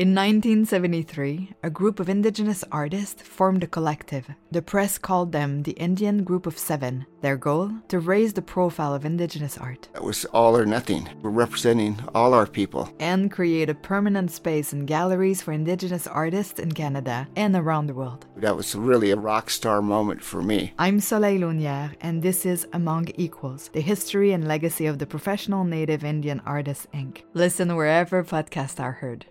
In 1973, a group of indigenous artists formed a collective. The press called them the Indian Group of Seven. Their goal? To raise the profile of indigenous art. It was all or nothing. We're representing all our people. And create a permanent space in galleries for indigenous artists in Canada and around the world. That was really a rock star moment for me. I'm Soleil Launière, and this is Among Equals, the history and legacy of the Professional Native Indian Artists, Inc. Listen wherever podcasts are heard.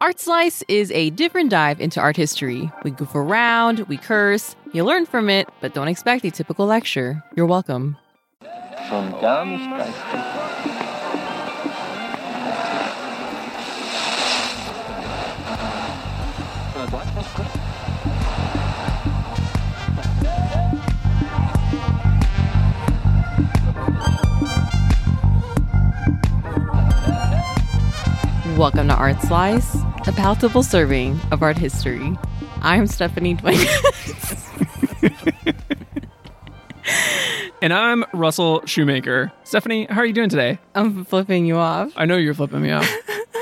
Art Slice is a different dive into art history. We goof around, we curse, you learn from it, but don't expect a typical lecture. You're welcome. Schon gar nicht geistig. Welcome to Art Slice, a palatable serving of art history. I'm Stephanie Dwayne. And I'm Russell Shoemaker. Stephanie, how are you doing today? I'm flipping you off. I know you're flipping me off.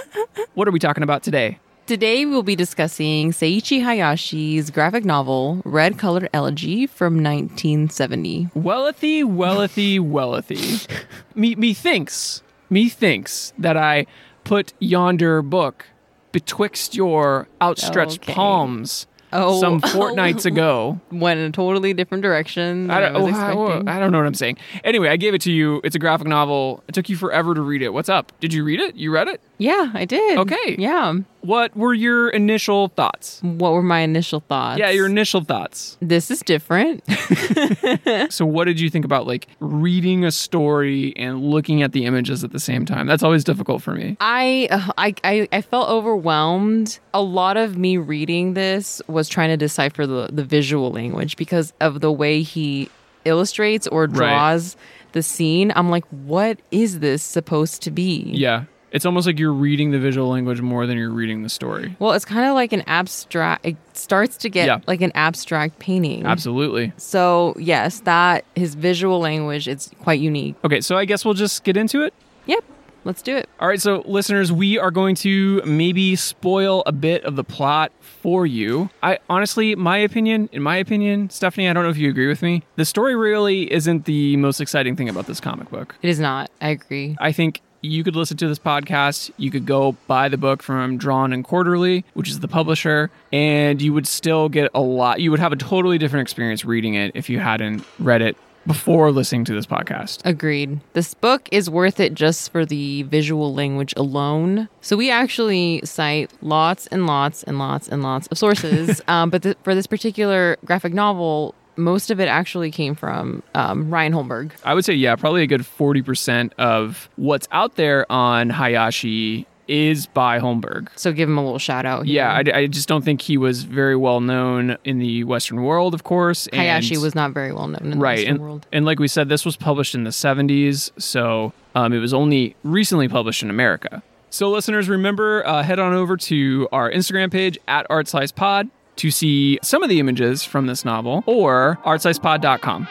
what are we talking about today? Today we'll be discussing Seiichi Hayashi's graphic novel Red Colored Elegy from 1970. Wellithy, wellithy, wellithy. me, me thinks, me thinks that I put yonder book betwixt your outstretched Okay. palms Oh. some fortnights ago. Went in a totally different direction. I don't, I oh, I- oh, I don't know what I'm saying. Anyway, I gave it to you. It's a graphic novel. It took you forever to read it. What's up? Did you read it? You read it? Yeah, I did. Okay. Yeah. What were your initial thoughts? What were my initial thoughts? Yeah, your initial thoughts. This is different. So, what did you think about like reading a story and looking at the images at the same time? That's always difficult for me. I, uh, I I I felt overwhelmed. A lot of me reading this was trying to decipher the the visual language because of the way he illustrates or draws the scene. I'm like, what is this supposed to be? Yeah. It's almost like you're reading the visual language more than you're reading the story. Well, it's kind of like an abstract. It starts to get Yeah. like an abstract painting. Absolutely. So yes, that his visual language it's quite unique. Okay, so I guess we'll just get into it. Yep, let's do it. All right, so listeners, we are going to maybe spoil a bit of the plot for you. I honestly, my opinion, in my opinion, Stephanie, I don't know if you agree with me. The story really isn't the most exciting thing about this comic book. It is not. I agree. I think you could listen to this podcast. You could go buy the book from Drawn and Quarterly, which is the publisher, and you would still get a lot. You would have a totally different experience reading it if you hadn't read it before listening to this podcast. Agreed. This book is worth it just for the visual language alone. So we actually cite lots and lots and lots and lots of sources, um, but th- for this particular graphic novel, most of it actually came from um, Ryan Holmberg. I would say, yeah, probably a good 40% of what's out there on Hayashi is by Holmberg. So give him a little shout out. Here. Yeah, I, I just don't think he was very well known in the Western world, of course. and- Hayashi was not very well known in the right Western and, world. and like we said this was published in the 70s so um, it was only recently published in america so listeners remember uh, head on over to our instagram page at artslicepod to see some of the images from this novel or artslicepod.com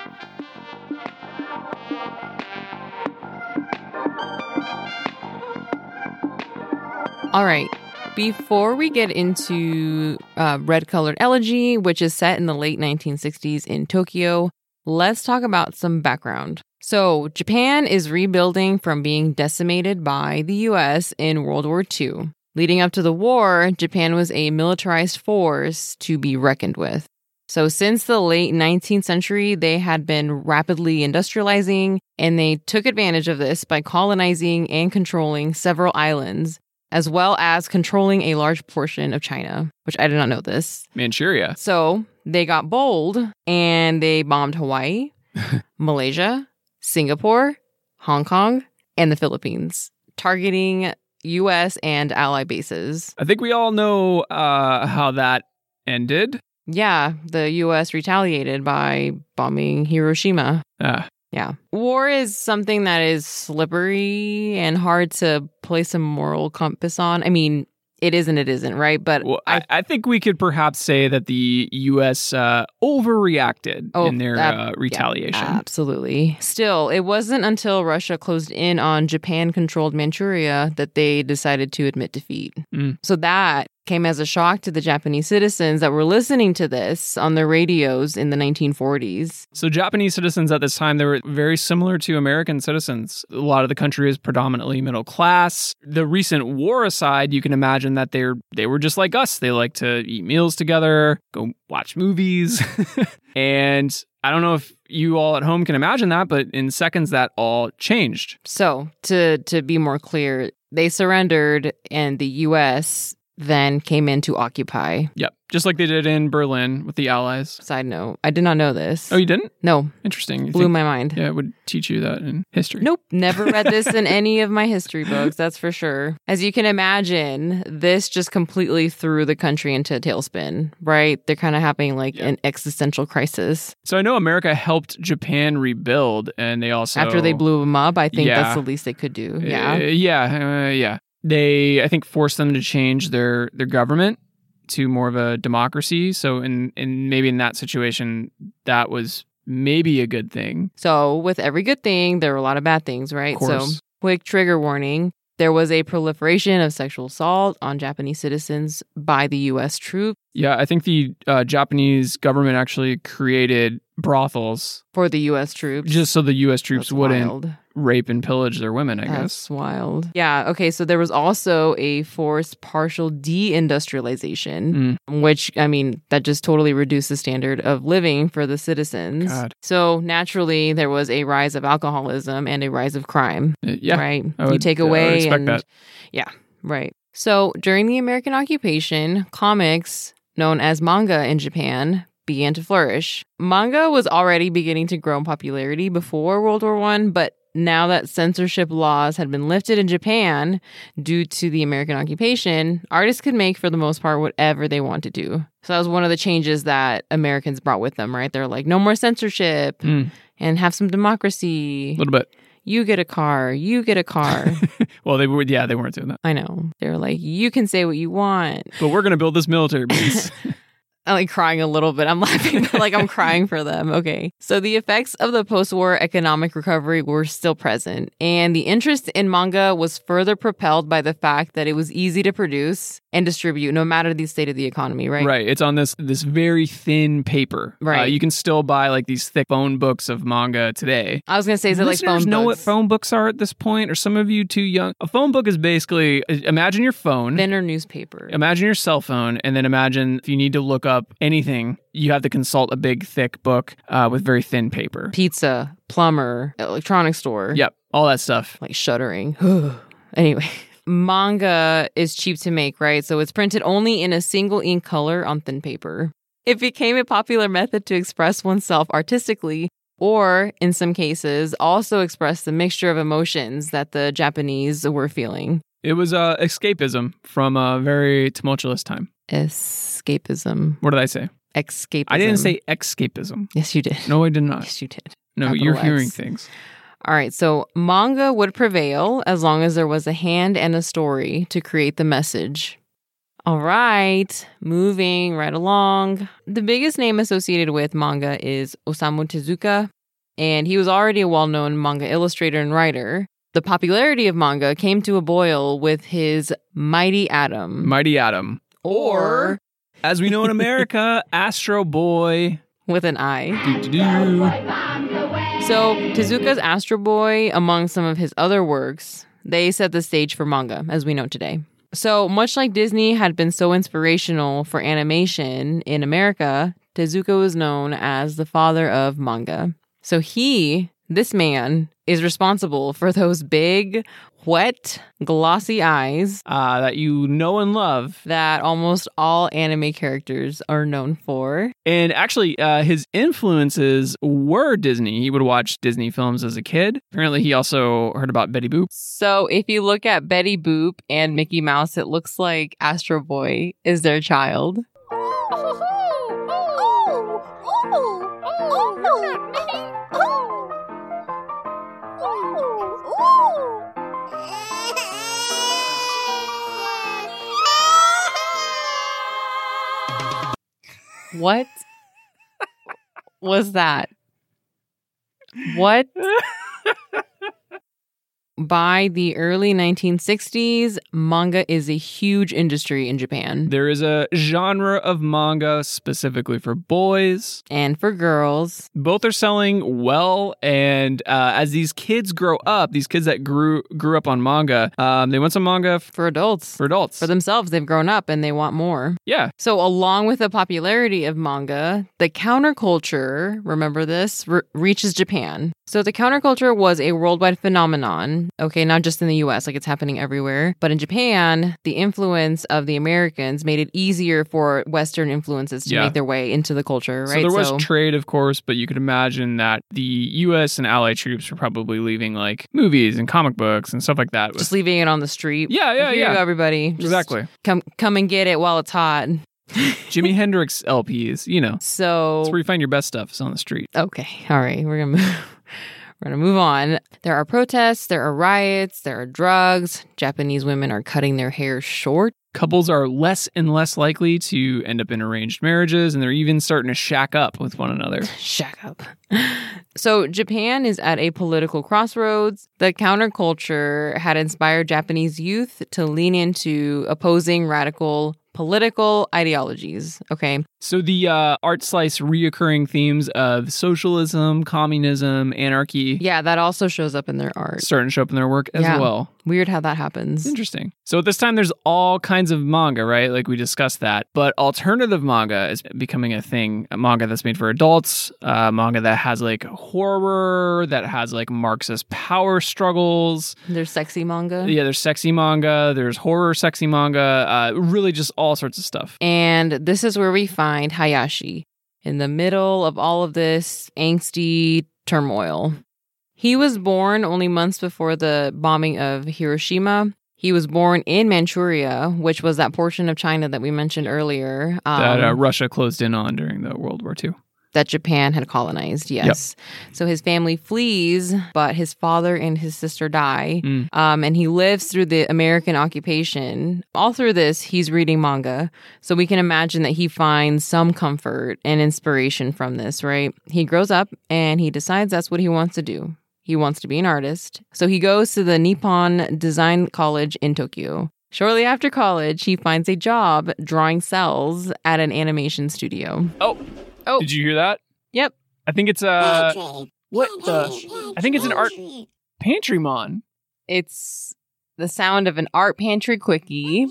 All right. Before we get into uh, Red Colored Elegy, which is set in the late 1960s in Tokyo, let's talk about some background. So, Japan is rebuilding from being decimated by the US in World War II. Leading up to the war, Japan was a militarized force to be reckoned with. So, since the late 19th century, they had been rapidly industrializing, and they took advantage of this by colonizing and controlling several islands, as well as controlling a large portion of China, which I did not know this. manchuria So, they got bold and they bombed Hawaii, Malaysia, Singapore, Hong Kong, and the Philippines, targeting US and ally bases. i think we all know uh, how that ended Yeah, the US retaliated by bombing Hiroshima. uh, Yeah. War is something that is slippery and hard to place a moral compass on. I mean, it is and it isn't, right? But Well, I I, think we could perhaps say that the U.S. Uh, overreacted Oh, in their uh, yeah, retaliation. absolutely. Still, it wasn't until Russia closed in on Japan controlled Manchuria that they decided to admit defeat. Mm. So that came as a shock to the Japanese citizens that were listening to this on their radios in the 1940s. So Japanese citizens at this time they were very similar to American citizens. A lot of the country is predominantly middle class. The recent war aside, you can imagine that they're they were just like us. They like to eat meals together, go watch movies. and I don't know if you all at home can imagine that, but in seconds that all changed. So, to to be more clear, they surrendered and the US then came in to occupy. Yep. Just like they did in Berlin with the Allies. Side note, I did not know this. Oh, you didn't? no, Interesting. You blew think- my mind. Yeah, it would teach you that in history. Nope, never read this in any of my history books, that's for sure. As you can imagine, this just completely threw the country into a tailspin, right? They're kind of having like an existential crisis. So I know America helped Japan rebuild, and they also After they blew them up, I think Yeah. that's the least they could do. Uh, Yeah. yeah, uh, yeah. They, I think, forced them to change their their government to more of a democracy. So, in in maybe in that situation, that was maybe a good thing. So, with every good thing, there are a lot of bad things, right? So, quick trigger warning there was a proliferation of sexual assault on Japanese citizens by the US troops Yeah, I think the uh, Japanese government actually created brothels for the US troops. just so the U.S. troops That's wouldn't wild. rape and pillage their women. I guess. Wild. Yeah. Okay. So there was also a forced partial deindustrialization, Mm. which, I mean, that just totally reduced the standard of living for the citizens. God. So naturally, there was a rise of alcoholism and a rise of crime. Uh, yeah, Right. You take away. and, that. Yeah. Right. So during the American occupation, comics, known as manga in Japan, began to flourish. Manga was already beginning to grow in popularity before World War One, but now that censorship laws had been lifted in Japan due to the American occupation, artists could make, for the most part, whatever they want to do. So that was one of the changes that Americans brought with them, right? They're like, no more censorship Mm. and have some democracy. A little bit. You get a car, you get a car. Well, they were. Yeah, they weren't doing that. I know. They're like, you can say what you want. But we're gonna build this military base. I'm like crying a little bit. I'm laughing, but like I'm crying for them. Okay. So the effects of the post war economic recovery were still present. And the interest in manga was further propelled by the fact that it was easy to produce and distribute no matter the state of the economy, right? Right. It's on this this very thin paper. Uh, Right. you can still buy like these thick phone books of manga today. I was going to say, is it like phone know what phone books are at this point, or some of you too young. A phone book is basically imagine your phone, Thinner newspaper. imagine your cell phone, and then imagine if you need to look up anything, you have to consult a big thick book uh, with very thin paper. Pizza, plumber, electronic store. Yep, all that stuff. like shuddering. anyway, manga is cheap to make, right? So it's printed only in a single ink color on thin paper. It became a popular method to express oneself artistically, or in some cases, also express the mixture of emotions that the Japanese were feeling. It was uh, escapism from a very tumultuous time. Escapism. What did I say? Escapism. I didn't say escapism. Yes, you did. No, I did not. Yes, you did. No, Capital you're X. hearing things. All right, so manga would prevail as long as there was a hand and a story to create the message. All right, moving right along. The biggest name associated with manga is Osamu Tezuka, and he was already a well known manga illustrator and writer. The popularity of manga came to a boil with his Mighty Atom. Mighty Atom. or As we know in America, Astro Boy. with an I. So, Tezuka's Astro Boy, among some of his other works, they set the stage for manga as we know today. So, much like Disney had been so inspirational for animation in America, Tezuka was known as the father of manga. So, he, this man, is responsible for those big, wet, glossy eyes Uh, that you know and love. that almost all anime characters are known for. And actually, uh, his influences were Disney. He would watch Disney films as a kid. Apparently, he also heard about Betty Boop. So if you look at Betty Boop and Mickey Mouse, it looks like Astro Boy is their child. What was that? What? By the early 1960s, manga is a huge industry in Japan. There is a genre of manga specifically for boys. And for girls, Both are selling well, and uh, as these kids grow up, these kids that grew grew up on manga, um, they want some manga f- for adults, for adults. for themselves, they've grown up and they want more. yeah, So, along with the popularity of manga, the counterculture, remember this, re- reaches Japan. So, the counterculture was a worldwide phenomenon, okay, not just in the US, like it's happening everywhere, but in Japan, the influence of the Americans made it easier for Western influences to Yeah. make their way into the culture, right? So there was trade, of course, but you could imagine that the U.S. and Allied troops were probably leaving like movies and comic books and stuff like that. with- just leaving it on the street. yeah, yeah, Here yeah. everybody. Just Exactly. Come, come and get it while it's hot. Jimi Hendrix LPs, you know. So, That's where you find your best stuff is on the street. Okay. All right. We're going to move. We're going to move on. There are protests, there are riots, there are drugs. Japanese women are cutting their hair short. Couples are less and less likely to end up in arranged marriages, and they're even starting to shack up with one another. Shack up. So, Japan is at a political crossroads. The counterculture had inspired Japanese youth to lean into opposing radical political ideologies. Okay. So the uh, art slice reoccurring themes of socialism, communism, anarchy Yeah, that also shows up in their art. starting to show up in their work as Yeah. well. Weird how that happens. Interesting. So at this time, there's all kinds of manga, right? Like we discussed that. But alternative manga is becoming a thing. A manga that's made for adults, uh, manga that has like horror, that has like Marxist power struggles. There's sexy manga. Yeah, there's sexy manga, there's horror sexy manga, uh, really just all sorts of stuff. And this is where we find Hayashi in the middle of all of this angsty turmoil. He was born only months before the bombing of Hiroshima. He was born in Manchuria, which was that portion of China that we mentioned earlier. Um, that uh, Russia closed in on during the World War II. That Japan had colonized. Yes. So his family flees, but his father and his sister die. Mm. Um, and he lives through the American occupation. All through this, he's reading manga. So we can imagine that he finds some comfort and inspiration from this, right? He grows up and he decides that's what he wants to do. He wants to be an artist. So he goes to the Nippon Design College in Tokyo. Shortly after college, he finds a job drawing cells at an animation studio. Oh, Oh. did you hear that? Yep. I think it's uh, what the? I think it's an art pantry mon. It's the sound of an art pantry quickie.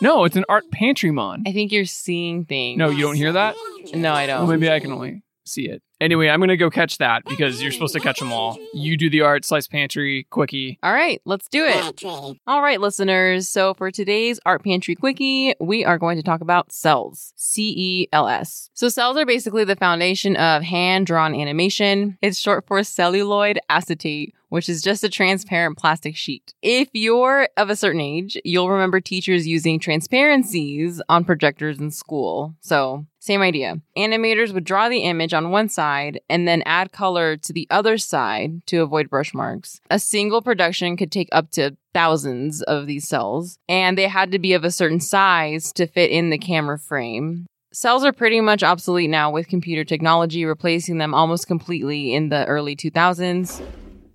No, it's an art pantry mon. I think you're seeing things. No, you don't hear that? No, I don't. maybe I can only see it. Anyway, I'm gonna go catch that because you're supposed to catch them all. You do the art slice pantry quickie. All right, let's do it. All right, listeners. So for today's Art Pantry Quickie, we are going to talk about cells. C E L S. So cells are basically the foundation of hand drawn animation. It's short for celluloid acetate, which is just a transparent plastic sheet. If you're of a certain age, you'll remember teachers using transparencies on projectors in school. So same idea. Animators would draw the image on one side and then add color to the other side to avoid brush marks. A single production could take up to thousands of these cells, and they had to be of a certain size to fit in the camera frame. Cells are pretty much obsolete now with computer technology replacing them almost completely in the early 2000s.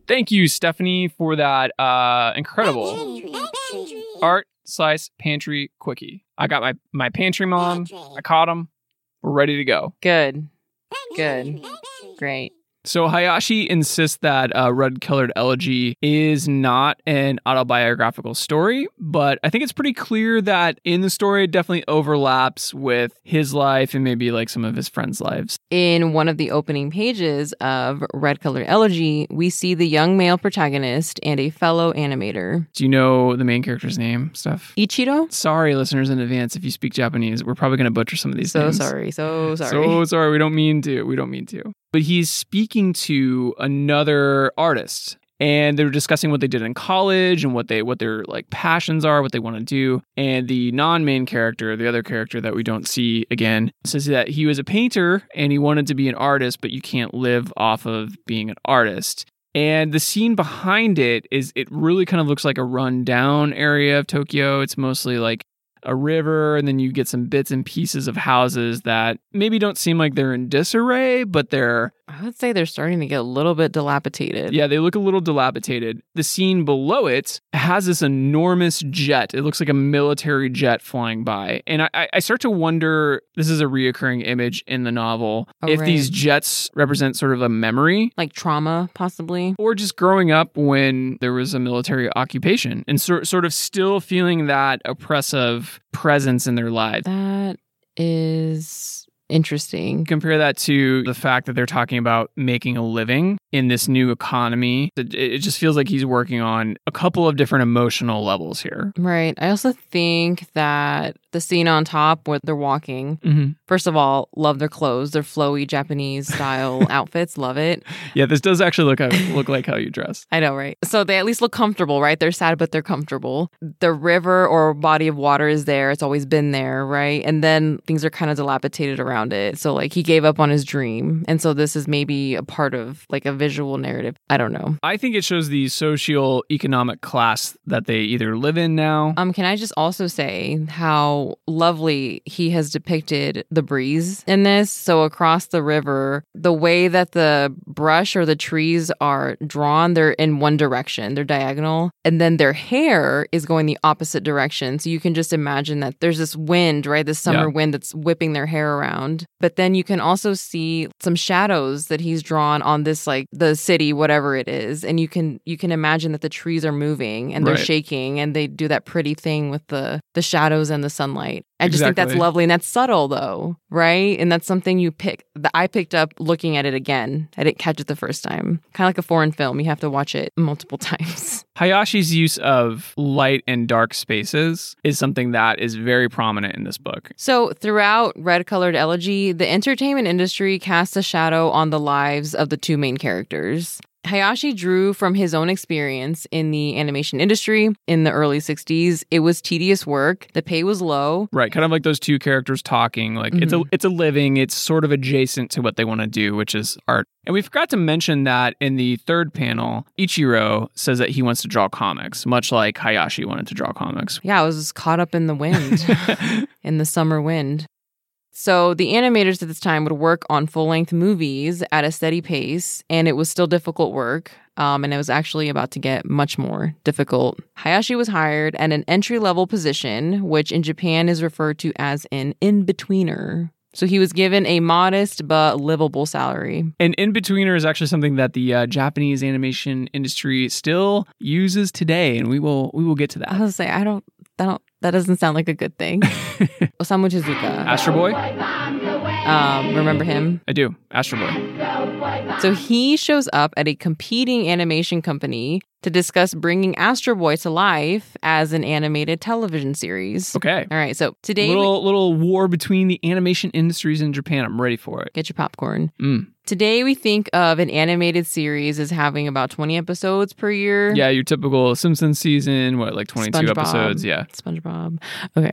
Thank you, Stephanie, for that uh, incredible art slice pantry quickie. I got my my pantry mon. I caught him. We're ready to go. Good. Good. Great. So Hayashi insists that uh, Red Colored Elegy is not an autobiographical story, but I think it's pretty clear that in the story it definitely overlaps with his life and maybe like some of his friends' lives. In one of the opening pages of Red Colored Elegy, we see the young male protagonist and a fellow animator. Do you know the main character's name, Steph? Ichiro? Sorry, listeners in advance, if you speak Japanese, we're probably going to butcher some of these things. So names. sorry. So sorry. So sorry. We don't mean to. We don't mean to. But he's speaking to another artist. And they're discussing what they did in college and what they what their like passions are, what they want to do. And the non-main character, the other character that we don't see again, says that he was a painter and he wanted to be an artist, but you can't live off of being an artist. And the scene behind it is it really kind of looks like a run down area of Tokyo. It's mostly like a river, and then you get some bits and pieces of houses that maybe don't seem like they're in disarray, but they're I would say they're starting to get a little bit dilapidated. yeah, they look a little dilapidated. The scene below it has this enormous jet. It looks like a military jet flying by. And I- I, I start to wonder this is a reoccurring image in the novel. Oh, if right. these jets represent sort of a memory Like trauma, possibly. or just growing up when there was a military occupation and sort, sort of still feeling that oppressive presence in their lives. That is interesting. Compare that to the fact that they're talking about making a living in this new economy. It, it just feels like he's working on a couple of different emotional levels here. Right. I also think that the scene on top where they're walking, Mm-hmm. first of all, love their clothes, their flowy Japanese style outfits. Love it. Yeah, this does actually look look like how you dress. I know, right? So they at least look comfortable, right? They're sad, but they're comfortable. The river or body of water is there. It's always been there, right? And then things are kind of dilapidated around it. So, like, he gave up on his dream. And so this is maybe a part of like a visual narrative. I don't know. I think it shows the social economic class that they either live in now. Um, can I just also say how lovely he has depicted the breeze in this? So across the river, the way that the brush or the trees are drawn, they're in one direction, they're diagonal, and then their hair is going the opposite direction. So you can just imagine that there's this wind, right? This summer Yeah. wind that's whipping their hair around. But then you can also see some shadows that he's drawn on this like the city, whatever it is, and you can you can imagine that the trees are moving and they're Right. shaking and they do that pretty thing with the the shadows and the sunlight. I just think that's lovely and that's subtle though, right? And that's something you pick that I picked up looking at it again. I didn't catch it the first time. Kind of like a foreign film, you have to watch it multiple times. Hayashi's use of light and dark spaces is something that is very prominent in this book. So, throughout Red Colored Elegy, the entertainment industry casts a shadow on the lives of the two main characters. Hayashi drew from his own experience in the animation industry in the early 60s. It was tedious work, the pay was low. Right, kind of like those two characters talking. Like it's a Mhm. it's a living. It's sort of adjacent to what they want to do, which is art. And we forgot to mention that in the third panel, Ichiro says that he wants to draw comics, much like Hayashi wanted to draw comics. Yeah, I was caught up in the wind, in the summer wind. So, the animators at this time would work on full length movies at a steady pace, and it was still difficult work. Um, and it was actually about to get much more difficult. Hayashi was hired at an entry level position, which in Japan is referred to as an in betweener. So, he was given a modest but livable salary. An in betweener is actually something that the uh, Japanese animation industry still uses today, and we will we will get to that. I was say, I don't, that don't, that doesn't sound like a good thing. Osamu Tezuka. Astro Boy, Um, remember him? I do. Astro Boy. So he shows up at a competing animation company to discuss bringing Astro Boy to life as an animated television series. Okay. All right, so today we Little little war between the animation industries in Japan. I'm ready for it. get your popcorn. Mm. Today we think of an animated series as having about 20 episodes per year. Yeah, your typical Simpsons season, what like 22 SpongeBob. episodes? Yeah. SpongeBob. Okay.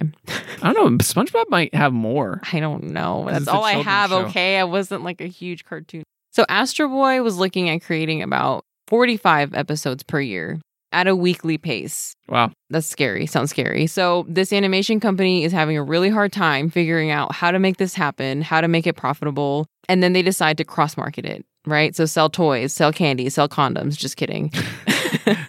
I don't know. SpongeBob might have more. I don't know. That's all I have. show. Okay. I wasn't like a huge cartoon. So Astro Boy was looking at creating about 45 episodes per year at a weekly pace. Wow. That's scary. Sounds scary. So, this animation company is having a really hard time figuring out how to make this happen, how to make it profitable. And then they decide to cross market it, right? So, sell toys, sell candy, sell condoms. Just kidding.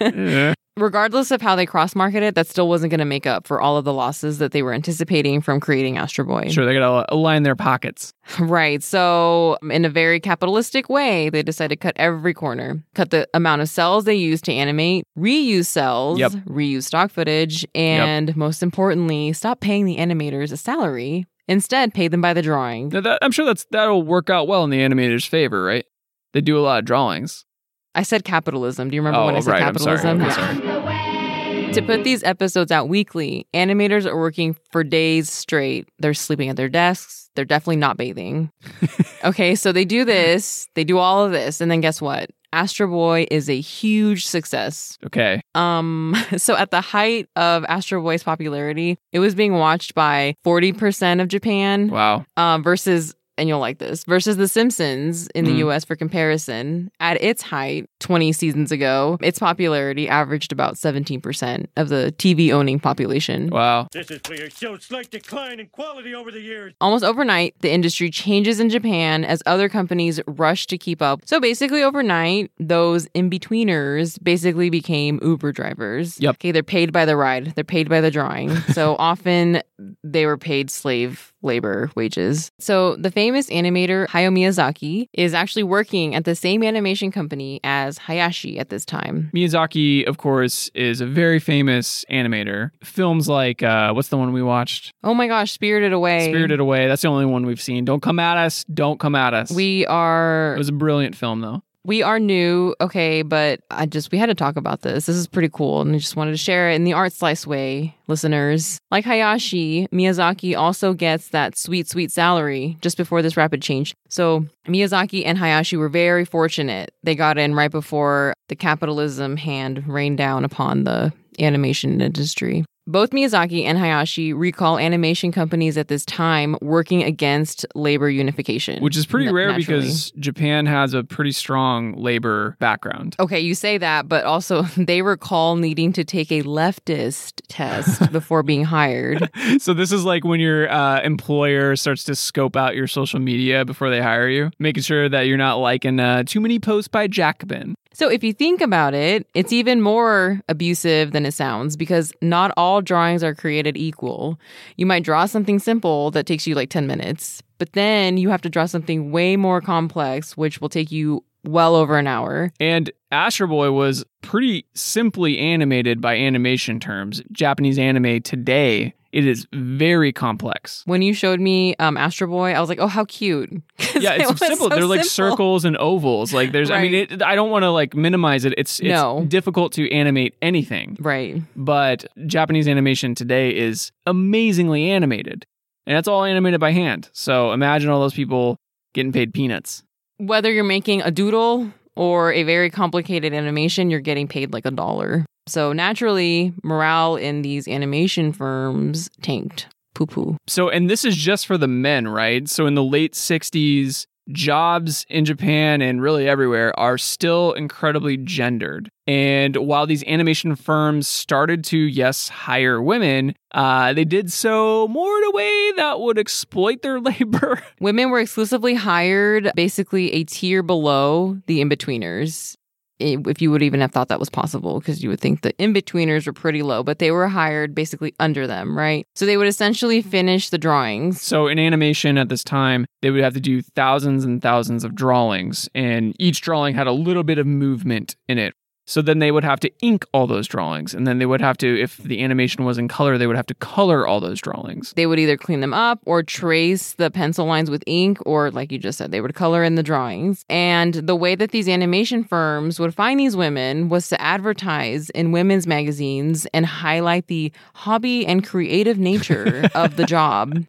Yeah. Regardless of how they cross market it, that still wasn't going to make up for all of the losses that they were anticipating from creating Astro Boy. Sure, they gotta align their pockets. Right. So, in a very capitalistic way, they decided to cut every corner, cut the amount of cells they use to animate, reuse cells, Yep. reuse stock footage, and most importantly, stop paying the animators a salary. Instead, pay them by the drawing. Now that, I'm sure that's that'll work out well in the animator's favor, right? They do a lot of drawings. I said capitalism. Do you remember oh, when I oh, said right. I'm sorry. capitalism? I'm sorry. To put these episodes out weekly, animators are working for days straight. They're sleeping at their desks. They're definitely not bathing. okay, so they do this, they do all of this, and then guess what? Astro Boy is a huge success. Okay. Um, so at the height of Astro Boy's popularity, it was being watched by 40% of Japan Wow. um, versus and you'll like this, versus The Simpsons in the Mm. US for comparison. At its height, 20 seasons ago, its popularity averaged about 17% of the TV owning population. Wow. This is for your show's slight decline in quality over the years. Almost overnight, the industry changes in Japan as other companies rush to keep up. So basically, overnight, those in betweeners basically became Uber drivers. Yep. Okay, they're paid by the ride, they're paid by the drawing. so often they were paid slave labor wages. So the famous animator Hayao Miyazaki is actually working at the same animation company as Hayashi at this time. Miyazaki, of course, is a very famous animator. Films like, uh, what's the one we watched? Oh my gosh, Spirited Away. Spirited Away. That's the only one we've seen. Don't come at us. Don't come at us. We are It was a brilliant film, though. We are new, okay, but I just we had to talk about this. This is pretty cool, and I just wanted to share it in the art slice way, listeners. Like Hayashi, Miyazaki also gets that sweet, sweet salary just before this rapid change. So Miyazaki and Hayashi were very fortunate. They got in right before the capitalism hand rained down upon the animation industry. Both Miyazaki and Hayashi recall animation companies at this time working against labor unification. Which is pretty na- rare naturally. because Japan has a pretty strong labor background. Okay, you say that, but also they recall needing to take a leftist test before being hired. so this is like when your uh, employer starts to scope out your social media before they hire you, making sure that you're not liking uh, too many posts by Jacobin. So if you think about it, it's even more abusive than it sounds because not all drawings are created equal. You might draw something simple that takes you like 10 minutes, but then you have to draw something way more complex, which will take you well over an hour. And Astro Boy was pretty simply animated by animation terms. Japanese anime today, it is very complex. When you showed me um, Astro Boy, I was like, oh, how cute. Yeah, it's was simple. so They're like simple. circles and ovals. Like there's, I mean, it, I don't want to like minimize it. It's, it's No. difficult to animate anything. Right. but Japanese animation today is amazingly animated. And that's all animated by hand. So imagine all those people getting paid peanuts. whether you're making a doodle or a very complicated animation, you're getting paid like a dollar. So naturally, morale in these animation firms tanked. Poo poo. So, and this is just for the men, right? So, in the late 60s, jobs in Japan and really everywhere are still incredibly gendered. And while these animation firms started to, yes, hire women, uh, they did so more in a way that would exploit their labor. Women were exclusively hired basically a tier below the in betweeners. If you would even have thought that was possible, because you would think the in betweeners were pretty low, but they were hired basically under them, right? So they would essentially mm-hmm. finish the drawings. So in animation at this time, they would have to do thousands and thousands of drawings, and each drawing had a little bit of movement in it. So then they would have to ink all those drawings, and then they would have to, if the animation was in color, they would have to color all those drawings. They would either clean them up or trace the pencil lines with ink, or like you just said, they would color in the drawings. And the way that these animation firms would find these women was to advertise in women's magazines and highlight the hobby and creative nature of the job.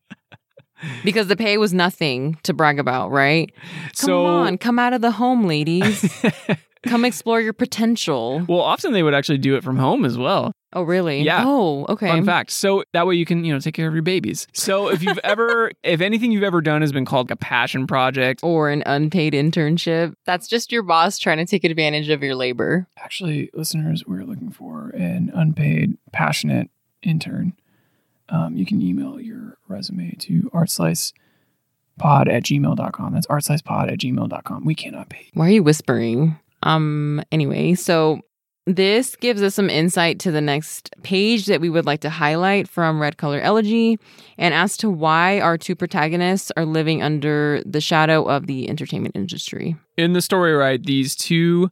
Because the pay was nothing to brag about, right? Come so, on, come out of the home, ladies. come explore your potential. well, often they would actually do it from home as well. Oh, really? Yeah. Oh, okay. Fun fact. So that way you can, you know, take care of your babies. So if you've ever, if anything you've ever done has been called a passion project, or an unpaid internship. That's just your boss trying to take advantage of your labor. actually, listeners, we're looking for an unpaid, passionate intern. Um, you can email your resume to artslicepod at gmail.com. That's artslicepod at gmail.com. We cannot pay. Why are you whispering? Um anyway, so this gives us some insight to the next page that we would like to highlight from Red Color Elegy and as to why our two protagonists are living under the shadow of the entertainment industry. In the story, right, these two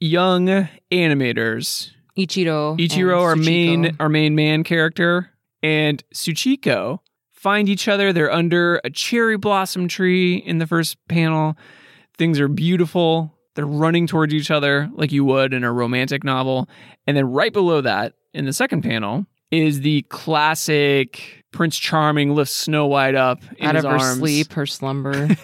young animators, Ichiro. Ichiro, our Sachiko. main our main man character, and Sachiko find each other. They're under a cherry blossom tree in the first panel. Things are beautiful. They're running towards each other like you would in a romantic novel. And then right below that, in the second panel, is the classic Prince Charming lifts Snow White up in out his of her arms. sleep, her slumber.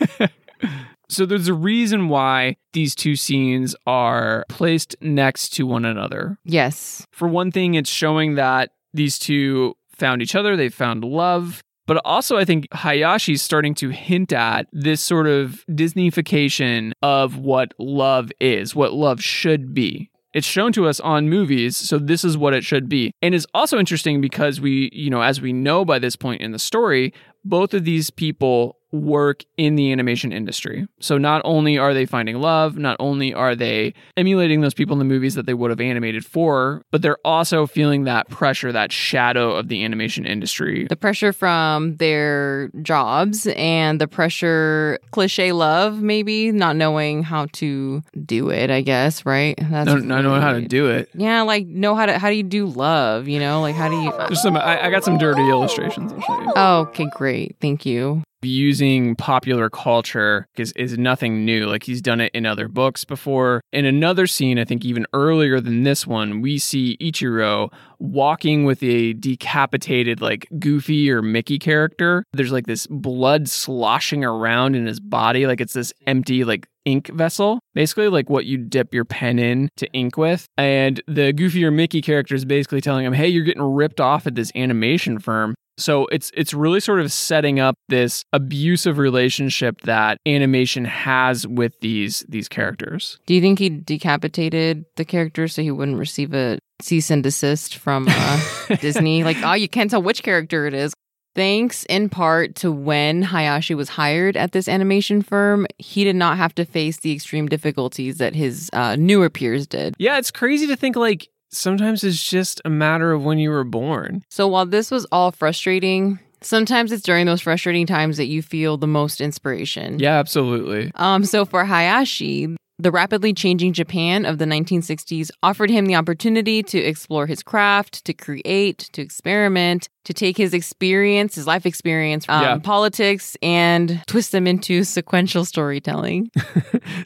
So there's a reason why these two scenes are placed next to one another. yes. For one thing, it's showing that these two found each other, they found love. But also, I think Hayashi's starting to hint at this sort of Disneyfication of what love is, what love should be. It's shown to us on movies, so this is what it should be. And it's also interesting because we, you know, as we know by this point in the story, both of these people work in the animation industry. So not only are they finding love, not only are they emulating those people in the movies that they would have animated for, but they're also feeling that pressure, that shadow of the animation industry. The pressure from their jobs and the pressure, cliche love, maybe not knowing how to do it, I guess, right? That's Not, not knowing how to do it. Yeah, like know how to how do you do love? You know, like how do you? There's some. I, I got some dirty illustrations. I'll show you. Oh, okay, great, thank you. Using popular culture is, is nothing new. Like he's done it in other books before. In another scene, I think even earlier than this one, we see Ichiro walking with a decapitated, like Goofy or Mickey character. There's like this blood sloshing around in his body. Like it's this empty, like ink vessel, basically like what you dip your pen in to ink with. And the Goofy or Mickey character is basically telling him, hey, you're getting ripped off at this animation firm. So it's it's really sort of setting up this abusive relationship that animation has with these these characters. Do you think he decapitated the character so he wouldn't receive a cease and desist from uh, Disney? Like, oh, you can't tell which character it is. Thanks in part to when Hayashi was hired at this animation firm, he did not have to face the extreme difficulties that his uh, newer peers did. Yeah, it's crazy to think like sometimes it's just a matter of when you were born. So while this was all frustrating, sometimes it's during those frustrating times that you feel the most inspiration. Yeah, absolutely. Um, so for Hayashi, the rapidly changing Japan of the 1960s offered him the opportunity to explore his craft, to create, to experiment, to take his experience, his life experience, um, Yeah. politics, and twist them into sequential storytelling.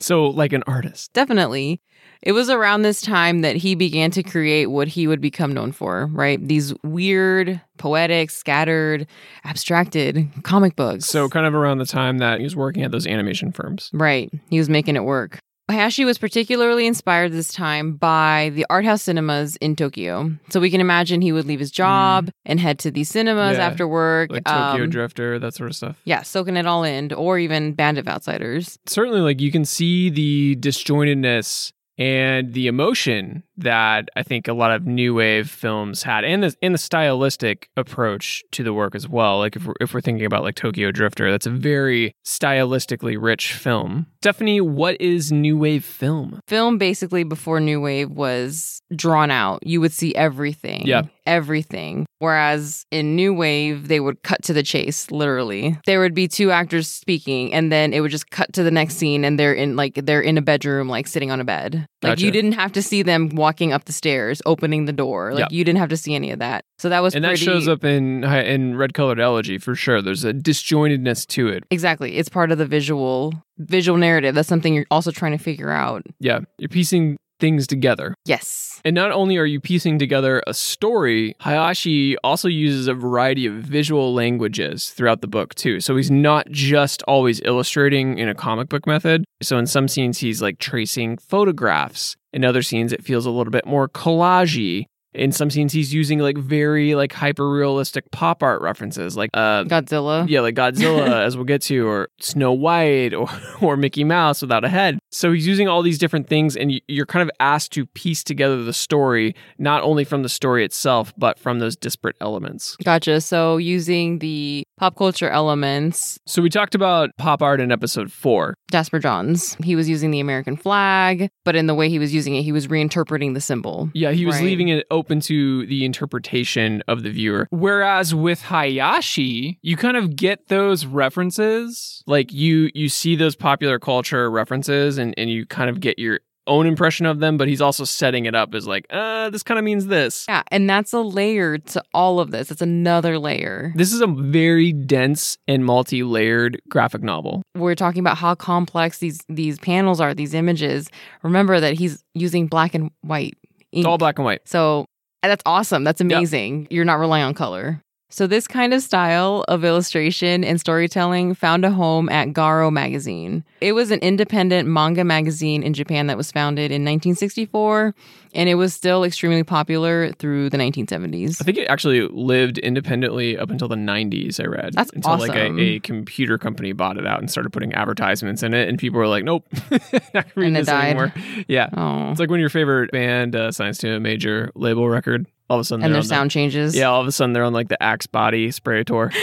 So like an artist. Definitely. It was around this time that he began to create what he would become known for, right? These weird, poetic, scattered, abstracted comic books. So kind of around the time that he was working at those animation firms. Right. He was making it work. Hayashi was particularly inspired this time by the art house cinemas in Tokyo. So we can imagine he would leave his job and head to these cinemas Mm. Yeah. after work. Like Tokyo um, Drifter, that sort of stuff. Yeah, soaking it all in, or even Band of Outsiders. certainly like you can see the disjointedness and the emotion that I think a lot of new wave films had and the and the stylistic approach to the work as well. Like if we're, if we're thinking about like Tokyo Drifter, that's a very stylistically rich film. Stephanie, what is new wave film? Film basically before New Wave was drawn out. You would see everything. Yeah. Everything. Whereas in New Wave, they would cut to the chase, literally. There would be two actors speaking, and then it would just cut to the next scene, and they're in like they're in a bedroom, like sitting on a bed. Like Gotcha. you didn't have to see them walking up the stairs, opening the door. Like Yeah. you didn't have to see any of that. So that was And that pretty shows up in in Red Colored Elegy for sure. There's a disjointedness to it. Exactly. It's part of the visual visual narrative. That's something you're also trying to figure out. Yeah, you're piecing things together. Yes. And not only are you piecing together a story, Hayashi also uses a variety of visual languages throughout the book, too. So he's not just always illustrating in a comic book method. So in some scenes, he's like tracing photographs. In other scenes, it feels a little bit more collagey. In some scenes, he's using like very like hyper realistic pop art references, like uh, Godzilla. yeah, like Godzilla, as we'll get to, or Snow White, or or Mickey Mouse without a head. So he's using all these different things, and you- you're kind of asked to piece together the story, not only from the story itself, but from those disparate elements. Gotcha. So using the pop culture elements, So we talked about pop art in episode four. Jasper Johns, he was using the American flag, but in the way he was using it, he was reinterpreting the symbol. Yeah, he was Right. leaving it open to the interpretation of the viewer. Whereas with Hayashi, you kind of get those references. Like you you see those popular culture references and, and you kind of get your own impression of them, but he's also setting it up as like, uh, this kind of means this. Yeah, and that's a layer to all of this. It's another layer. This is a very dense and multi-layered graphic novel. We're talking about how complex these these panels are, these images. Remember that he's using black and white ink. It's all black and white. So that's awesome. That's amazing. You're not relying on color. So, this kind of style of illustration and storytelling found a home at Garo magazine. It was an independent manga magazine in Japan that was founded in 1964, and it was still extremely popular through the 1970s. I think it actually lived independently up until the 90s, I read. That's until like a, a computer company bought it out and started putting advertisements in it, and people were like, nope, not reading it this died. anymore. Yeah. Oh. It's like when your favorite band uh, signs to a major label record, all of a sudden And their sound changes. Yeah, all of a sudden they're on like the Axe Body spray tour.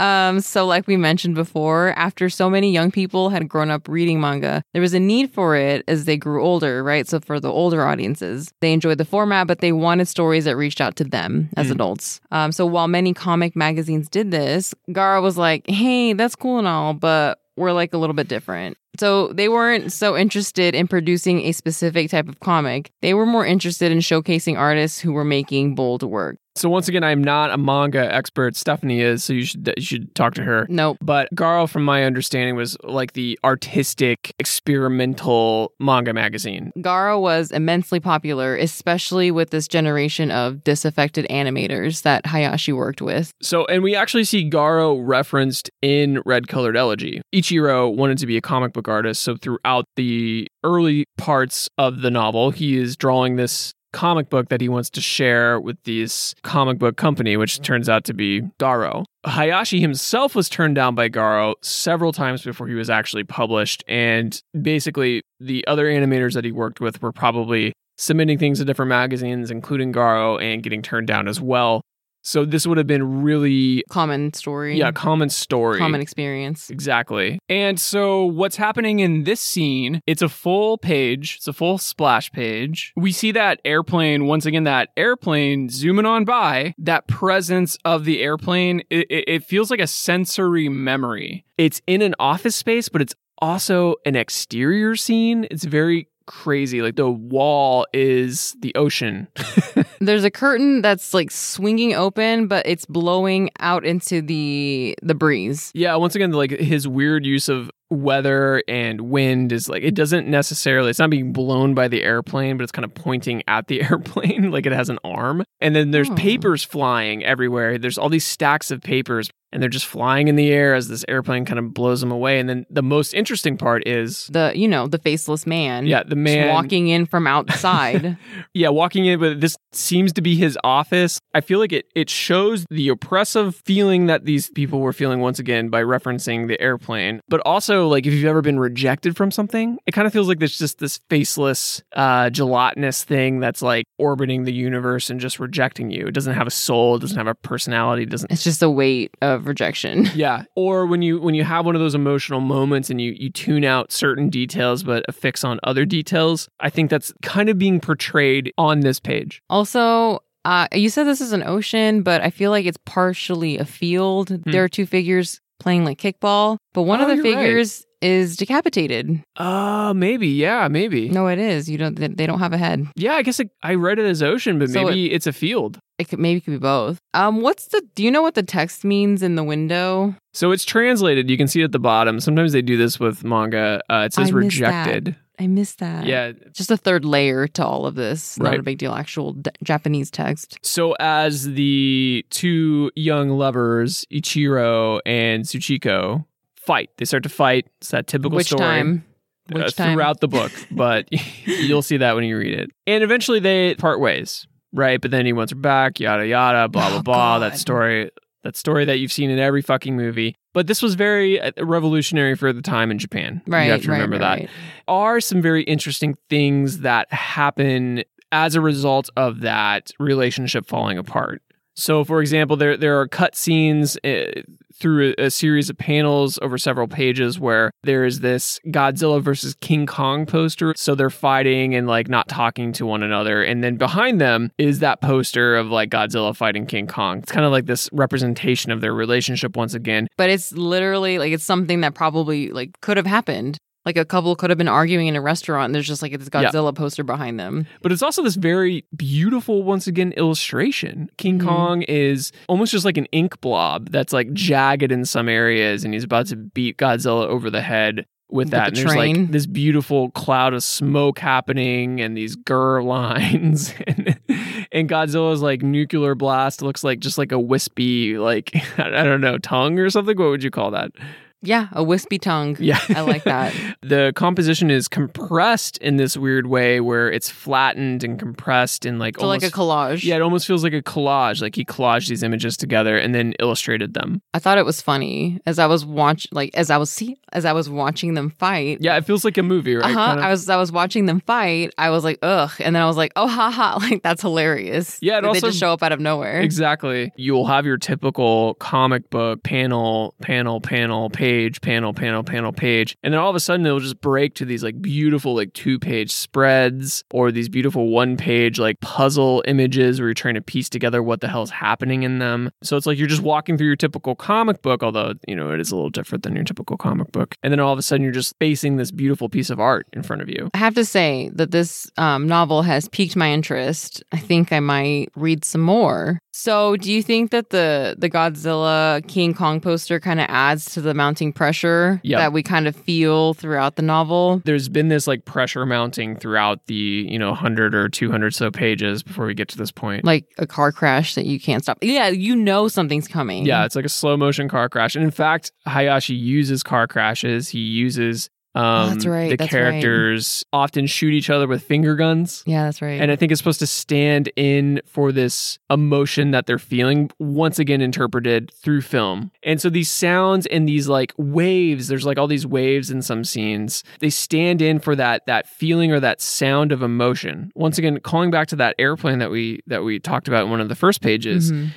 Um, so like we mentioned before, after so many young people had grown up reading manga, there was a need for it as they grew older, right? So for the older audiences, they enjoyed the format, but they wanted stories that reached out to them as Mm. adults. Um, so while many comic magazines did this, Garo was like, "Hey, that's cool and all, but we're like a little bit different." So they weren't so interested in producing a specific type of comic. They were more interested in showcasing artists who were making bold work. So once again, I'm not a manga expert. Stephanie is, so you should you should talk to her. Nope. But Garo, from my understanding, was like the artistic, experimental manga magazine. Garo was immensely popular, especially with this generation of disaffected animators that Hayashi worked with. So, and we actually see Garo referenced in Red Colored Elegy. Ichiro wanted to be a comic book artist, so throughout the early parts of the novel, he is drawing this comic book that he wants to share with this comic book company, which turns out to be Garo. Hayashi himself was turned down by Garo several times before he was actually published, and basically the other animators that he worked with were probably submitting things to different magazines, including Garo, and getting turned down as well. So this would have been really, Common story. yeah, common story. Common experience. Exactly. And so what's happening in this scene, it's a full page, it's a full splash page. We see that airplane, once again, that airplane zooming on by, that presence of the airplane, it, it, feels like a sensory memory. It's in an office space, but it's also an exterior scene. It's very crazy. Like the wall is the ocean. There's a curtain that's like swinging open, but it's blowing out into the the breeze. Yeah, once again, like his weird use of weather and wind is like it doesn't necessarily it's not being blown by the airplane, but it's kind of pointing at the airplane like it has an arm. And then there's Oh. papers flying everywhere. There's all these stacks of papers and they're just flying in the air as this airplane kind of blows them away. And then the most interesting part is The you know the faceless man. yeah, the man walking in from outside. Yeah, walking in, but this seems to be his office. I feel like it it shows the oppressive feeling that these people were feeling once again by referencing the airplane. But also, like if you've ever been rejected from something, it kind of feels like there's just this faceless, uh, gelatinous thing that's like orbiting the universe and just rejecting you. It doesn't have a soul, it doesn't have a personality, it doesn't it's just a weight of rejection. yeah. Or when you when you have one of those emotional moments and you you tune out certain details but affix on other details, I think that's kind of being portrayed on this page. Also, uh, you said this is an ocean, but I feel like it's partially a field. There are two figures playing like kickball, but one of. Oh, the you're right. figures is decapitated. Uh, maybe. Yeah, maybe. No, it is. You don't. They don't have a head. Yeah, I guess it, I read it as ocean, but So maybe it's a field. It could maybe it could be both. Um, what's the? Do you know what the text means in the window? So it's translated. You can see it at the bottom. Sometimes they do this with manga. Uh, it says I rejected. I missed that. Yeah. just a third layer to all of this. Not Right. a big deal. Actual d- Japanese text. So as the two young lovers, Ichiro and Sachiko, fight, they start to fight. It's that typical Which story. time? uh, Which time? throughout the book, but you'll see that when you read it. And eventually they part ways, right? But then he wants her back, yada yada, blah blah Oh, blah. That God. story, that story that you've seen in every fucking movie. But this was very uh, revolutionary for the time in Japan. Right. you have to right, remember right, that. Are some very interesting things that happen as a result of that relationship falling apart. So, for example, there there are cut scenes uh, through a, a series of panels over several pages where there is this Godzilla versus King Kong poster. So they're fighting and like not talking to one another, and then behind them is that poster of like Godzilla fighting King Kong. It's kind of like this representation of their relationship once again. But it's literally like it's something that probably like could have happened. Like a couple could have been arguing in a restaurant. And there's just like this Yeah. Godzilla poster behind them. But it's also this very beautiful, once again, illustration. King Mhm. Kong is almost just like an ink blob that's like jagged in some areas, and he's about to beat Godzilla over the head with that. the and there's like train. this beautiful cloud of smoke happening and these gur lines. and, and Godzilla's like nuclear blast looks like just like a wispy, like I don't know, tongue or something. What would you call that? Yeah, a wispy tongue. Yeah. I like that. the composition is compressed in this weird way where it's flattened and compressed and like So like a collage. yeah, it almost feels like a collage. Like he collaged these images together and then illustrated them. I thought it was funny as I was watch like as I was see as I was watching them fight. Yeah, it feels like a movie, right? Uh huh. Kind of- I was I was watching them fight. I was like, ugh, and then I was like, oh, haha, like that's hilarious. Yeah, also- they just show up out of nowhere. Exactly. You'll have your typical comic book panel, panel, panel, panel, page, panel, panel, panel, page. And then all of a sudden it'll just break to these like beautiful like two page spreads or these beautiful one page like puzzle images where you're trying to piece together what the hell's happening in them. So it's like you're just walking through your typical comic book, although, you know, it is a little different than your typical comic book. And then all of a sudden you're just facing this beautiful piece of art in front of you. I have to say that this um, novel has piqued my interest. I think I might read some more. So, do you think that the the Godzilla King Kong poster kind of adds to the mounting pressure Yep. that we kind of feel throughout the novel? there's been this like pressure mounting throughout the you know 100 or 200 so pages before we get to this point Like a car crash that you can't stop. Yeah, you know something's coming. yeah it's like a slow motion car crash and in fact hayashi uses car crashes he uses um that's right, the that's right. characters often shoot each other with finger guns Yeah, that's right. and I think it's supposed to stand in for this emotion that they're feeling, once again interpreted through film. And so these sounds and these like waves, there's like all these waves in some scenes, they stand in for that that feeling or that sound of emotion. Once again, calling back to that airplane that we that we talked about in one of the first pages, Mhm.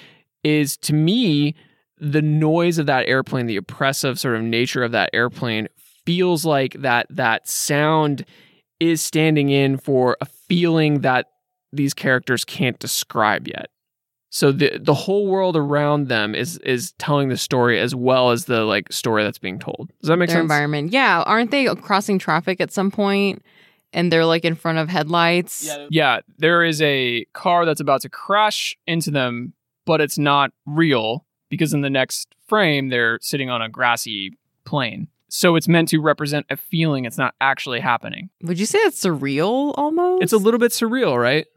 is to me the noise of that airplane, the oppressive sort of nature of that airplane feels like that that sound is standing in for a feeling that these characters can't describe yet. So the the whole world around them is is telling the story as well as the like story that's being told. Does that make Their sense? environment. Yeah, aren't they crossing traffic at some point and they're like in front of headlights? Yeah, there is a car that's about to crash into them, but it's not real because in the next frame they're sitting on a grassy plain. So it's meant to represent a feeling it's not actually happening. Would you say it's surreal almost? It's a little bit surreal, right?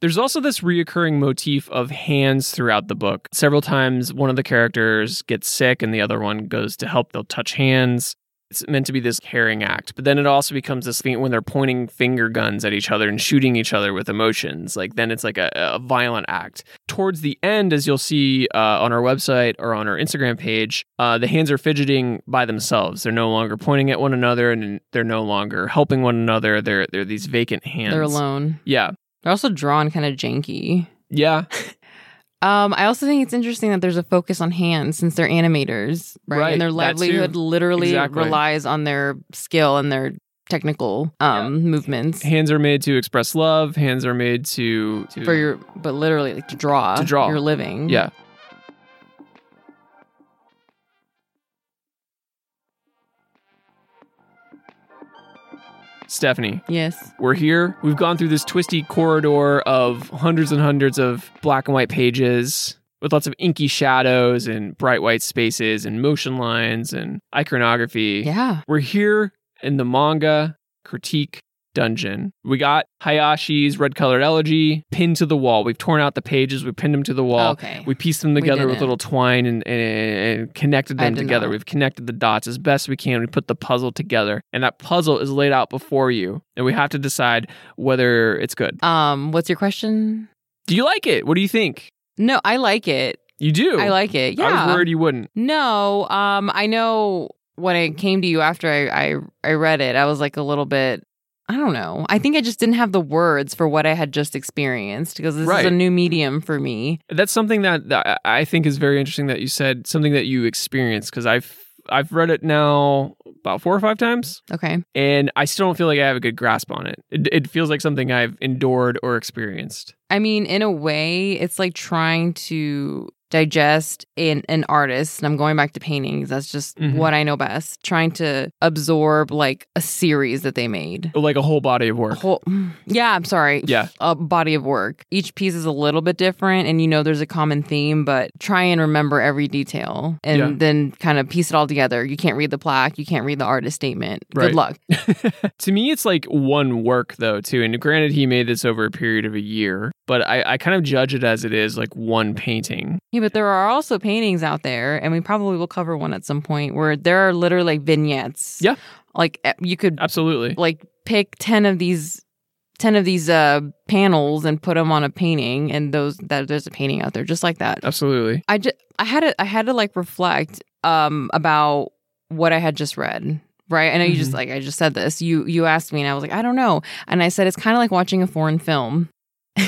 There's also this reoccurring motif of hands throughout the book. Several times, one of the characters gets sick and the other one goes to help. They'll touch hands. It's meant to be this caring act. But then it also becomes this thing when they're pointing finger guns at each other and shooting each other with emotions. Like, then it's like a, a violent act. Towards the end, as you'll see uh, on our website or on our Instagram page, uh, the hands are fidgeting by themselves. They're no longer pointing at one another and they're no longer helping one another. They're, they're these vacant hands. They're alone. Yeah. They're also drawn kind of janky. Yeah. Um, I also think it's interesting that there's a focus on hands since they're animators, right? Right, And their livelihood literally Exactly. relies on their skill and their technical um movements Hands are made to express love. Hands are made to, to for your but literally like to draw To draw. your living. Yeah. Stephanie, Yes. we're here. We've gone through this twisty corridor of hundreds and hundreds of black and white pages with lots of inky shadows and bright white spaces and motion lines and iconography. Yeah. We're here in the manga critique dungeon. We got Hayashi's red colored elegy pinned to the wall. We've torn out the pages, we pinned them to the wall. Okay. We pieced them together with little twine and, and, and connected them together. not. We've connected the dots as best we can. We put the puzzle together, and that puzzle is laid out before you, and we have to decide whether it's good. Um, what's your question? Do you like it? What do you think? No, I like it. You do. I like it. Yeah. I was worried you wouldn't. No, um, I know when I came to you after I, I I read it, I was like a little bit. I don't know. I think I just didn't have the words for what I had just experienced because this is a new medium for me. That's something that, that I think is very interesting that you said something that you experienced because I've I've read it now about four or five times, Okay. and I still don't feel like I have a good grasp on it. It, it feels like something I've endured or experienced. I mean, in a way, it's like trying to digest an, an artist and i'm going back to paintings that's just Mhm. what i know best trying to absorb like a series that they made Like a whole body of work. whole, yeah i'm sorry Yeah. a body of work each piece is a little bit different and you know there's a common theme but try and remember every detail and Yeah. then kind of piece it all together you can't read the plaque you can't read the artist statement Right. good luck to me, it's like one work though, too. And granted, he made this over a period of a year, but I, I kind of judge it as it is like one painting. Yeah, but there are also paintings out there, and we probably will cover one at some point where there are literally like vignettes. Yeah. Like eh, you could Absolutely. like pick 10 of these 10 of these uh panels and put them on a painting and those that there's a painting out there just like that. Absolutely. I just I had to I had to like reflect um about what I had just read. Right. I know you just Mhm. like I just said this. You you asked me and I was like, I don't know. And I said it's kind of like watching a foreign film.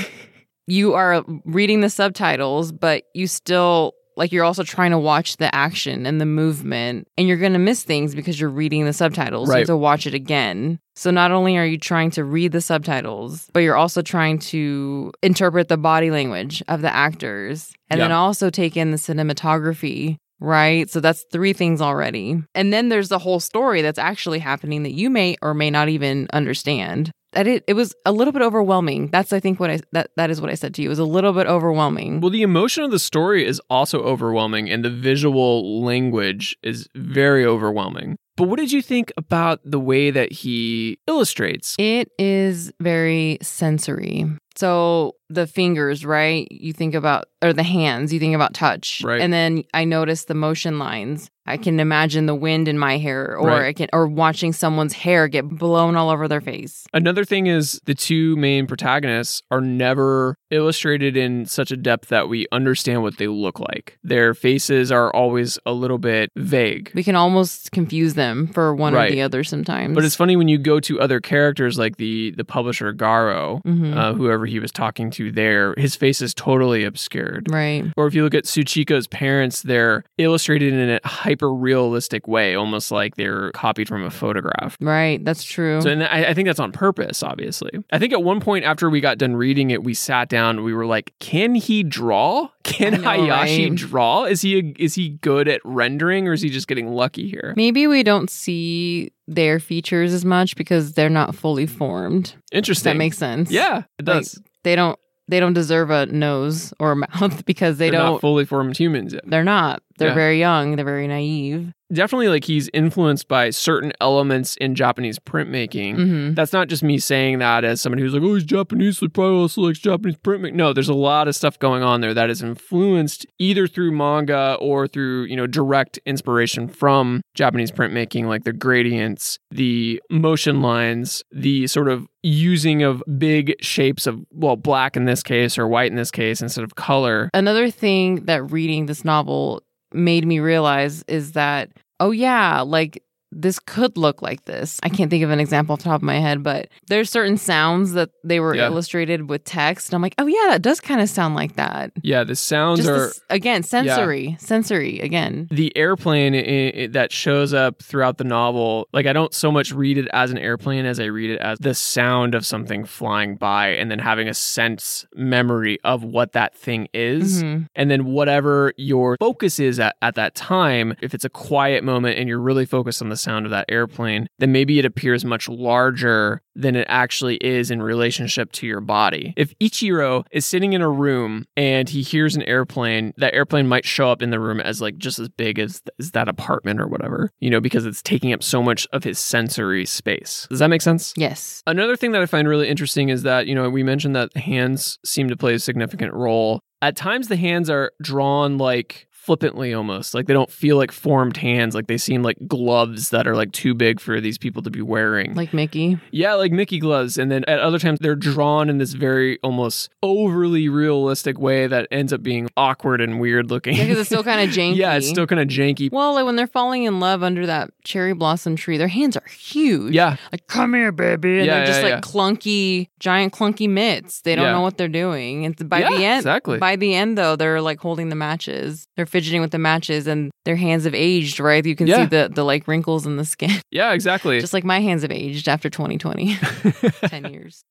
you are reading the subtitles, but you still like you're also trying to watch the action and the movement and you're going to miss things because you're reading the subtitles. You Right. have to watch it again. So not only are you trying to read the subtitles, but you're also trying to interpret the body language of the actors and then also take in the cinematography. Right. So that's three things already. And then there's the whole story that's actually happening that you may or may not even understand. That it, it was a little bit overwhelming. That's I think what I that that is what I said to you. It was a little bit overwhelming. Well, the emotion of the story is also overwhelming, and the visual language is very overwhelming. But what did you think about the way that he illustrates? It is very sensory. So the fingers, right? You think about, or the hands, you think about touch. Right. And then I notice the motion lines. I can imagine the wind in my hair, or Right. I can, or watching someone's hair get blown all over their face. Another thing is the two main protagonists are never illustrated in such a depth that we understand what they look like. Their faces are always a little bit vague. We can almost confuse them for one Right. or the other sometimes. But it's funny when you go to other characters like the the publisher Garo, Mhm. uh, whoever he was talking to there, his face is totally obscured. right. Or if you look at Sachiko's parents, they're illustrated in a hyper realistic way, almost like they're copied from a photograph. Right. That's true. So, and I, I think that's on purpose, obviously. I think at one point after we got done reading it, we sat down. We were like, "Can he draw? Can know, Hayashi right? draw? Is he a, is he good at rendering, or is he just getting lucky here?" Maybe we don't see their features as much because they're not fully formed. Interesting. that makes sense? yeah, it Like, does. they don't they don't deserve a nose or a mouth because they They're don't not fully formed humans yet. they're not. They're Yeah. very young, they're very naive. Definitely, like he's influenced by certain elements in Japanese printmaking. Mhm. That's not just me saying that as somebody who's like, oh, he's Japanese, so he probably also likes Japanese printmaking. No, there's a lot of stuff going on there that is influenced either through manga or through, you know, direct inspiration from Japanese printmaking, like the gradients, the motion lines, the sort of using of big shapes of, well, black in this case or white in this case instead of color. Another thing that reading this novel made me realize is that oh yeah, like this could look like this. I can't think of an example off the top of my head, but there's certain sounds that they were Yeah. illustrated with text. And I'm like, oh yeah, that does kind of sound like that. Yeah, the sounds Just are. this, again, sensory, sensory again. the airplane i i that shows up throughout the novel like i don't so much read it as an airplane as i read it as the sound of something flying by and then having a sense memory of what that thing is Mhm. and then whatever your focus is at, at that time if it's a quiet moment and you're really focused on the sound of that airplane then maybe it appears much larger than it actually is in relationship to your body if ichiro is sitting in a room and he hears an airplane that airplane might show up in the room as like just as big as, as that apartment or whatever you know because it's taking up so much of his sensory space does that make sense Yes. Another thing that I find really interesting is that, you know, we mentioned that hands seem to play a significant role. At times, the hands are drawn like flippantly almost like they don't feel like formed hands like they seem like gloves that are like too big for these people to be wearing Like Mickey. yeah like mickey gloves and then at other times they're drawn in this very almost overly realistic way that ends up being awkward and weird looking Yeah, because it's still kind of janky. yeah it's still kind of janky Well, like when they're falling in love under that cherry blossom tree, their hands are huge. yeah Like, come here, baby. And Yeah, they're just yeah, like yeah. clunky, giant clunky mitts. They don't Yeah. know what they're doing. And by Yeah, the end, exactly. by the end though, they're like holding the matches. They're fidgeting with the matches and their hands have aged, right? You can Yeah. see the, the like wrinkles in the skin. yeah exactly just like my hands have aged after 2020. 10 years.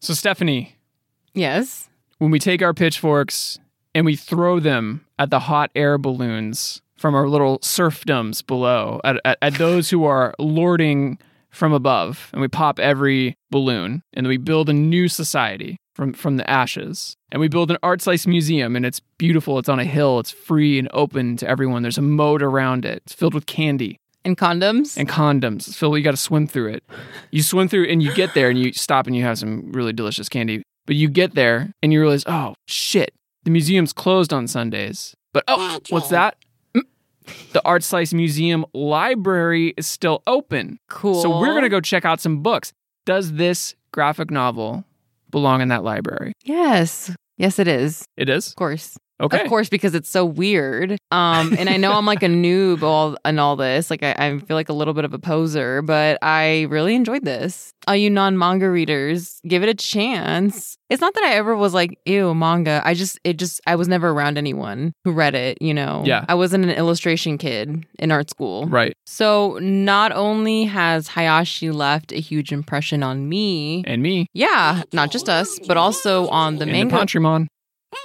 so stephanie Yes. when we take our pitchforks and we throw them at the hot air balloons from our little serfdoms below, at, at, at those who are lording from above, and we pop every balloon, and we build a new society from, from the ashes. And we build an art slice museum, and it's beautiful. It's on a hill, it's free and open to everyone. There's a moat around it, it's filled with candy And condoms. and condoms. Filled, you got to swim through it. You swim through, and you get there, and you stop, and you have some really delicious candy. But you get there and you realize, oh shit, the museum's closed on Sundays. But oh, what's that? Mm. The Art Slice Museum library is still open. Cool. So we're going to go check out some books. Does this graphic novel belong in that library? Yes. Yes, it is. It is. Of course. Okay. Of course, because it's so weird. Um, and I know I'm like a noob all in all this. Like I, I feel like a little bit of a poser, but I really enjoyed this. All you non-manga readers, give it a chance. It's not that I ever was like, ew, manga. I just it just I was never around anyone who read it, you know. Yeah. I wasn't an illustration kid in art school. Right. So not only has Hayashi left a huge impression on me, And me yeah, not just us, but also on the and manga. the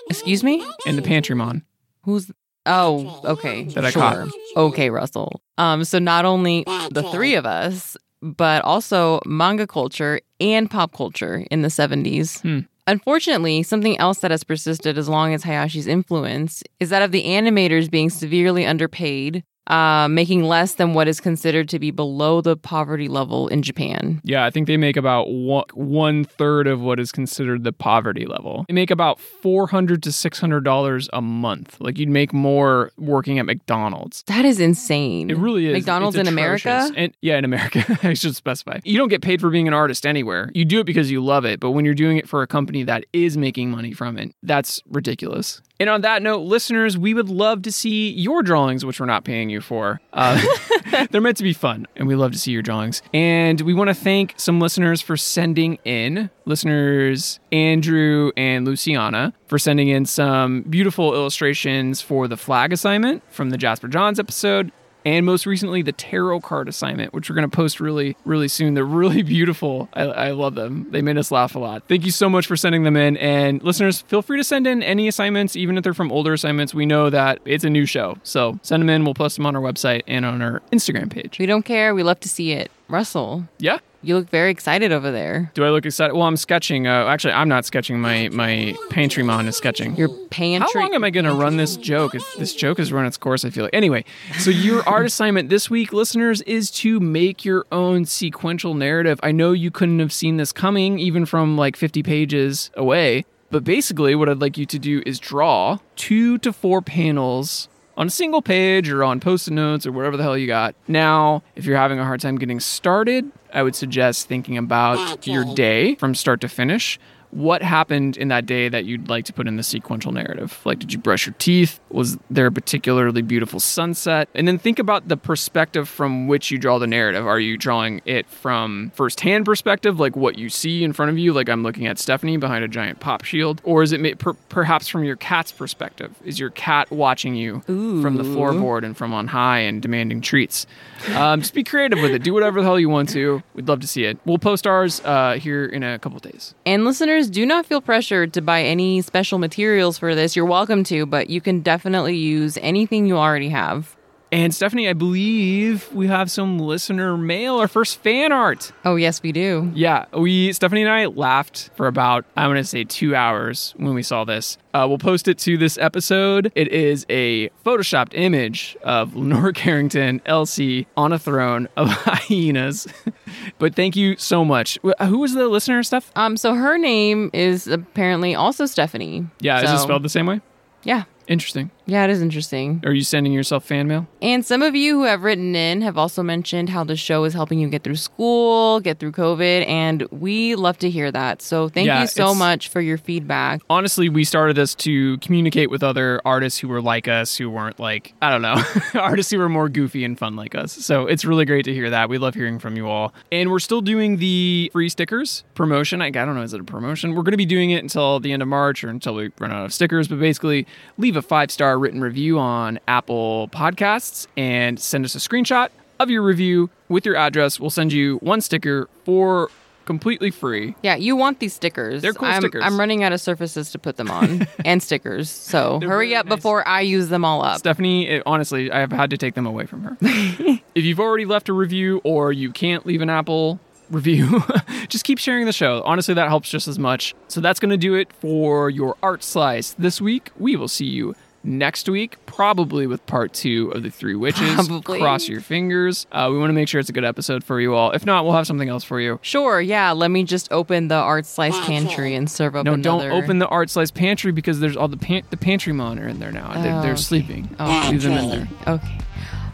Excuse me? and the Pantrymon. Who's Oh, okay. That I sure. caught. Okay, Russell. Um, so not only the three of us, but also manga culture and pop culture in the 70s. Hmm. Unfortunately, something else that has persisted as long as Hayashi's influence is that of the animators being severely underpaid, uh, making less than what is considered to be below the poverty level in Japan. Yeah, I think they make about one, one third of what is considered the poverty level. They make about four hundred to six hundred dollars a month. Like you'd make more working at McDonald's. That is insane. It really is. McDonald's It's in atrocious. America? And yeah, in America, I should specify. You don't get paid for being an artist anywhere. You do it because you love it. But when you're doing it for a company that is making money from it, that's ridiculous. And on that note, listeners, we would love to see your drawings, which we're not paying you for. Uh, they're meant to be fun, and we love to see your drawings. And we want to thank some listeners for sending in, listeners Andrew and Luciana, for sending in some beautiful illustrations for the flag assignment from the Jasper Johns episode. And most recently, the tarot card assignment, which we're going to post really, really soon. They're really beautiful. I, I love them. They made us laugh a lot. Thank you so much for sending them in. And listeners, feel free to send in any assignments, even if they're from older assignments. We know that it's a new show. So send them in. We'll post them on our website and on our Instagram page. We don't care. We love to see it. Russell, Yeah. You look very excited over there. Do I look excited? Well, I'm sketching. Uh, actually, I'm not sketching. My my Pantrymon is sketching. Your pantry. How long am I going to run this joke? If this joke has run its course, I feel like. Anyway, so your art assignment this week, listeners, is to make your own sequential narrative. I know you couldn't have seen this coming, even from like 50 pages away. But basically, what I'd like you to do is draw two to four panels on a single page or on post it notes or whatever the hell you got. Now, if you're having a hard time getting started, I would suggest thinking about your day from start to finish. What happened in that day that you'd like to put in the sequential narrative? Like, did you brush your teeth? Was there a particularly beautiful sunset? And then think about the perspective from which you draw the narrative. Are you drawing it from firsthand perspective, like what you see in front of you? Like, I'm looking at Stephanie behind a giant pop shield. Or is it per- perhaps from your cat's perspective? Is your cat watching you from the floorboard and from on high and demanding treats? Um, just be creative with it. Do whatever the hell you want to. We'd love to see it. We'll post ours uh, here in a couple days. And listeners, do not feel pressured to buy any special materials for this. You're welcome to, but you can definitely use anything you already have. And Stephanie, I believe we have some listener mail, our first fan art. Oh, yes, we do. Yeah, we Stephanie and I laughed for about I'm gonna say two hours when we saw this. Uh, we'll post it to this episode. It is a photoshopped image of Leonora Carrington, Elsie, on a throne of hyenas. but thank you so much. Wh- Who was the listener, Steph? Um, so her name is apparently also Stephanie. Yeah, is it spelled the same way? Yeah. Interesting. Yeah, it is interesting. Are you sending yourself fan mail? And some of you who have written in have also mentioned how the show is helping you get through school, get through COVID, and we love to hear that. So thank Yeah, you so much for your feedback. honestly, we started this to communicate with other artists who were like us, who weren't like, I don't know, artists who were more goofy and fun like us. So it's really great to hear that. We love hearing from you all. And we're still doing the free stickers promotion. I, I don't know, is it a promotion? We're going to be doing it until the end of March or until we run out of stickers. But basically, leave a five star written review on Apple Podcasts and send us a screenshot of your review with your address. We'll send you one sticker for completely free. Yeah, you want these stickers. They're cool I'm, stickers. I'm running out of surfaces to put them on and stickers. So They're hurry up nice. before I use them all up. Stephanie, it, honestly, I have had to take them away from her. if you've already left a review or you can't leave an Apple review, just keep sharing the show. Honestly, that helps just as much. So that's going to do it for your art slice this week. We will see you next week, probably with part two of the Three Witches. Probably. Cross your fingers. Uh, we want to make sure it's a good episode for you all. If not, we'll have something else for you. Sure, yeah. Let me just open the art slice pantry and serve up No, another. don't open the art slice pantry because there's all the pan- the pantry monitor in there now. They're, Oh, they're okay. sleeping. Oh, Leave them in there. Okay.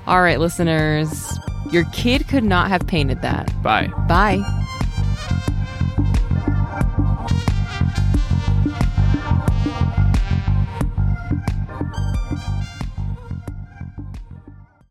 All right, listeners. Your kid could not have painted that. Bye. Bye.